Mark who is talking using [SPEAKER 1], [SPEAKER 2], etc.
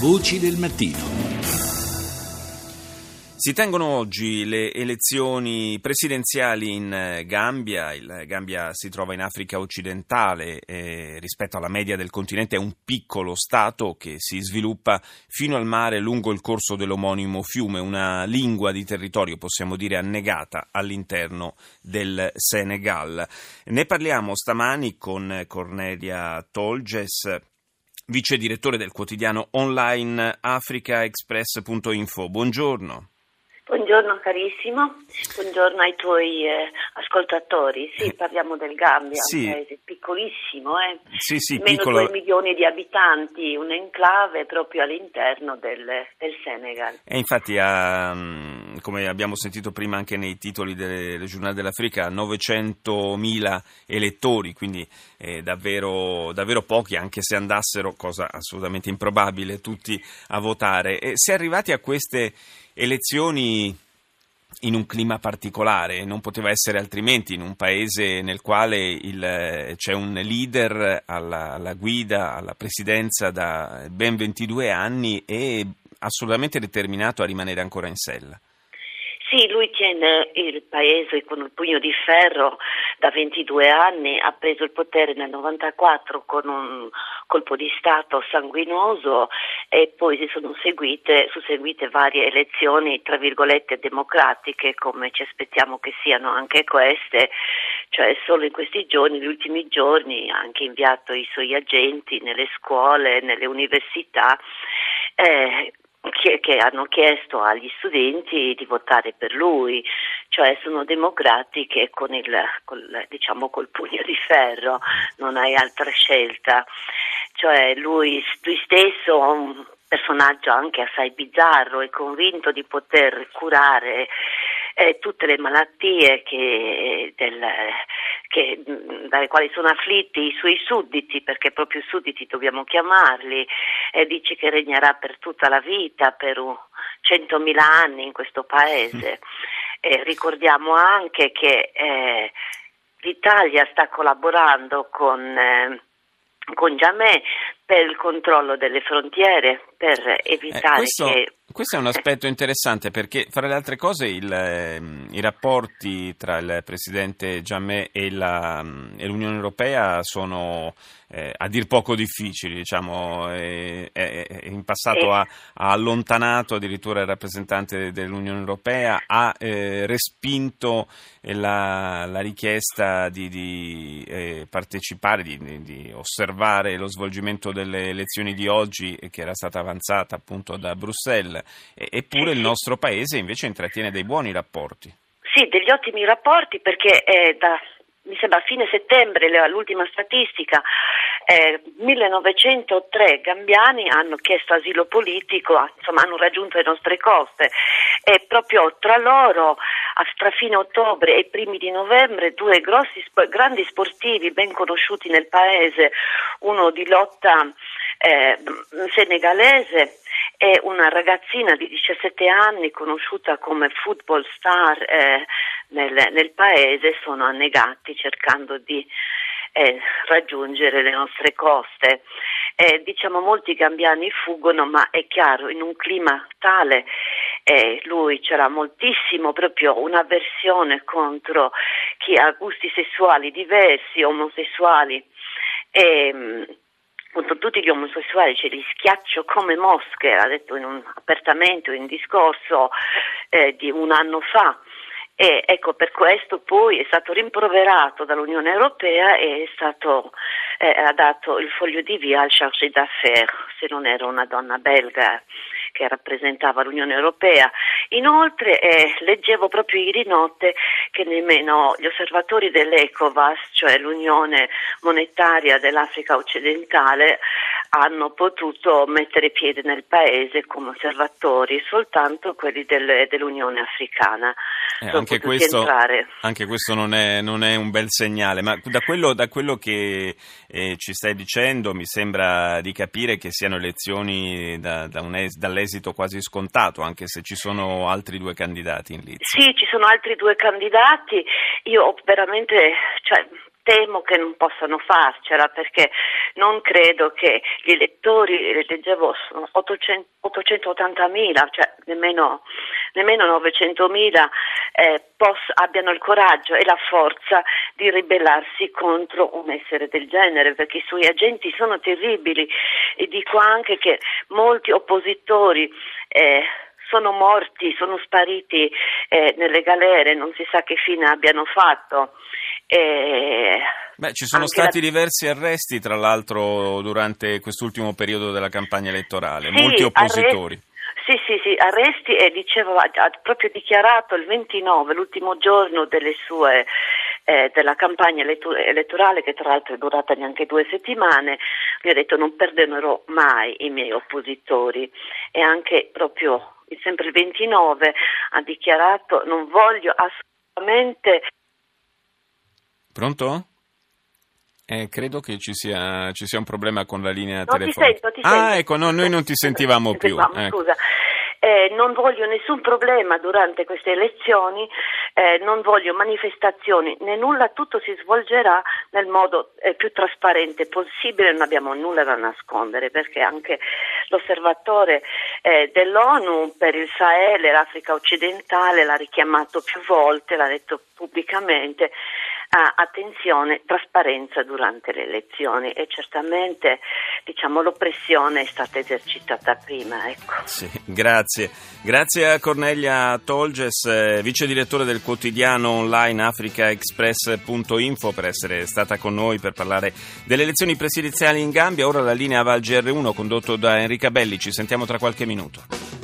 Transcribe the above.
[SPEAKER 1] Voci del mattino.
[SPEAKER 2] Si tengono oggi le elezioni presidenziali in eh, Gambia. Il Gambia si trova in Africa occidentale e rispetto alla media del continente è un piccolo stato che si sviluppa fino al mare lungo il corso dell'omonimo fiume, una lingua di territorio possiamo dire annegata all'interno del Senegal. Ne parliamo stamani con Cornelia Tolges vice direttore del quotidiano online africaexpress.info. Buongiorno.
[SPEAKER 3] Buongiorno carissimo, buongiorno ai tuoi eh, ascoltatori. Sì, parliamo del Gambia, sì. un paese piccolissimo, eh?
[SPEAKER 2] sì, sì,
[SPEAKER 3] meno
[SPEAKER 2] piccolo...
[SPEAKER 3] 2 milioni di abitanti, un enclave proprio all'interno del, del Senegal.
[SPEAKER 2] E infatti, ha, mm, come abbiamo sentito prima anche nei titoli del, del giornale dell'Africa, 900.000 elettori, quindi eh, davvero, davvero pochi, anche se andassero, cosa assolutamente improbabile, tutti a votare. E si è arrivati a queste elezioni in un clima particolare, non poteva essere altrimenti in un paese nel quale il, c'è un leader alla, alla, guida, alla presidenza da ben 22 anni e assolutamente determinato a rimanere ancora in sella.
[SPEAKER 3] Lui tiene il paese con il pugno di ferro da 22 anni, ha preso il potere nel 94 con un colpo di Stato sanguinoso e poi si sono seguite, susseguite varie elezioni, tra virgolette, democratiche, come ci aspettiamo che siano anche queste, cioè solo in questi giorni, negli ultimi giorni, ha anche inviato i suoi agenti nelle scuole, nelle università. Eh, che, che, hanno chiesto agli studenti di votare per lui, cioè sono democratiche con il, col, diciamo, col pugno di ferro, non hai altra scelta. Cioè lui, lui stesso è un personaggio anche assai bizzarro e convinto di poter curare eh, tutte le malattie che, del, che, dalle quali sono afflitti i suoi sudditi, perché proprio sudditi dobbiamo chiamarli, e dice che regnerà per tutta la vita, per uh, centomila anni in questo paese. E ricordiamo anche che eh, l'Italia sta collaborando con, eh, con Giamè per il controllo delle frontiere, per evitare
[SPEAKER 2] eh, questo,
[SPEAKER 3] che...
[SPEAKER 2] Questo è un aspetto interessante perché, fra le altre cose, il, eh, i rapporti tra il Presidente Giammè e, la, e l'Unione Europea sono eh, a dir poco difficili. Diciamo, eh, in passato ha, ha, allontanato addirittura il rappresentante dell'Unione Europea, ha eh, respinto la, la, richiesta di, di eh, partecipare, di, di osservare lo svolgimento delle elezioni di oggi che era stata avanzata appunto da Bruxelles, eppure il nostro paese invece intrattiene dei buoni rapporti.
[SPEAKER 3] Sì, degli ottimi rapporti perché è da mi sembra a fine settembre, l'ultima statistica, eh, 1903 gambiani hanno chiesto asilo politico, insomma hanno raggiunto le nostre coste e proprio tra loro a fine ottobre e primi di novembre due grossi, grandi sportivi ben conosciuti nel paese, uno di lotta eh, senegalese e una ragazzina di 17 anni conosciuta come football star eh, nel, nel, paese sono annegati cercando di eh, raggiungere le nostre coste. Eh, diciamo molti gambiani fuggono, ma è chiaro, in un clima tale eh, lui c'era moltissimo proprio un'avversione contro chi ha gusti sessuali diversi, omosessuali. E, ehm, contro tutti gli omosessuali ce li schiaccio come mosche, ha detto in un apertamento, in discorso eh, di un anno fa. E ecco, per questo poi è stato rimproverato dall'Unione Europea e stato, eh, ha dato il foglio di via al chargé d'affaires, se non era una donna belga che rappresentava l'Unione Europea. Inoltre eh, leggevo proprio ieri notte che nemmeno gli osservatori dell'ECOVAS, cioè l'Unione Monetaria dell'Africa occidentale, hanno potuto mettere piede nel paese come osservatori, soltanto quelli del, dell'Unione Africana.
[SPEAKER 2] Eh, anche, questo, anche, questo, non è, non è, un bel segnale, ma da quello, da quello che eh, ci stai dicendo mi sembra di capire che siano elezioni da, da es, dall'esito quasi scontato, anche se ci sono altri due candidati in lizza.
[SPEAKER 3] Sì, ci sono altri due candidati. Io veramente, cioè, temo che non possano farcela perché non credo che gli elettori, leggevo, sono 880.000, cioè nemmeno, nemmeno 900.000 eh, poss- abbiano il coraggio e la forza di ribellarsi contro un essere del genere perché i suoi agenti sono terribili e dico anche che molti oppositori eh, sono morti, sono spariti eh, nelle galere, non si sa che fine abbiano fatto.
[SPEAKER 2] Eh, Beh, ci sono stati la... diversi arresti, tra l'altro, durante quest'ultimo periodo della campagna elettorale, sì, molti oppositori.
[SPEAKER 3] Arresti. Sì, sì, sì, arresti e dicevo, ha proprio dichiarato il 29, l'ultimo giorno delle sue, eh, della campagna elettorale, che tra l'altro è durata neanche due settimane, mi ha detto non perderò mai i miei oppositori e anche proprio sempre il 29 ha dichiarato non voglio assolutamente
[SPEAKER 2] Pronto? Eh, credo che ci sia, ci sia, un problema con la linea
[SPEAKER 3] no,
[SPEAKER 2] telefonica.
[SPEAKER 3] Ti sento, ti
[SPEAKER 2] ah, sento. ecco, no, noi non ti sentivamo più.
[SPEAKER 3] Ecco. Scusa. Eh, non voglio nessun problema durante queste elezioni, eh, non voglio manifestazioni né nulla, tutto si svolgerà nel modo eh, più trasparente possibile, non abbiamo nulla da nascondere perché anche l'osservatore eh, dell'ONU per il Sahel e l'Africa occidentale l'ha richiamato più volte, l'ha detto pubblicamente ah, attenzione, trasparenza durante le elezioni e certamente diciamo, l'oppressione è stata esercitata prima. Ecco.
[SPEAKER 2] Sì, grazie. Grazie a Cornelia Tolges, eh, vice direttore del quotidiano online africaexpress.info per essere stata con noi per parlare delle elezioni presidenziali in Gambia. Ora la linea va al GR1 condotto da Enrica Belli, ci sentiamo tra qualche minuto.